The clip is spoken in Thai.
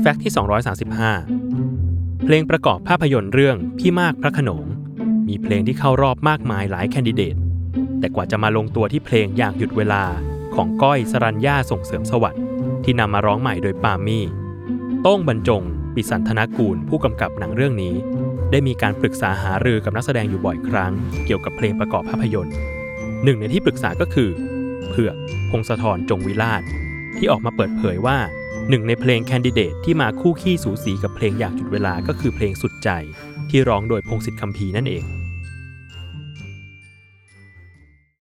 แฟกต์ที่ 235 เพลงประกอบภาพยนตร์เรื่องพี่มากพระขนง มีเพลงที่เข้ารอบมากมายหลายแคนดิเดต แต่กว่าจะมาลงตัวที่เพลงอยากหยุดเวลาของก้อยสรัญญาส่งเสริมสวัสดิ์ที่นำมาร้องใหม่โดยปามี่โต้งบรรจง ปิสันธนกูลผู้กำกับหนังเรื่องนี้ ได้มีการปรึกษาหารือกับนักแสดงอยู่บ่อยครั้ง เกี่ยวกับเพลงประกอบภาพยนตร์ หนึ่งในที่ปรึกษาก็คือ เผือก พงศธรจงวิลาศ ที่ออกมาเปิดเผยว่าหนึ่งในเพลงแคนดิเดตที่มาคู่ขี้สูสีกับเพลงอยากหยุดเวลาก็คือเพลงสุดใจ ที่ร้องโดยพงศิษฐ์คำพีนั่นเอง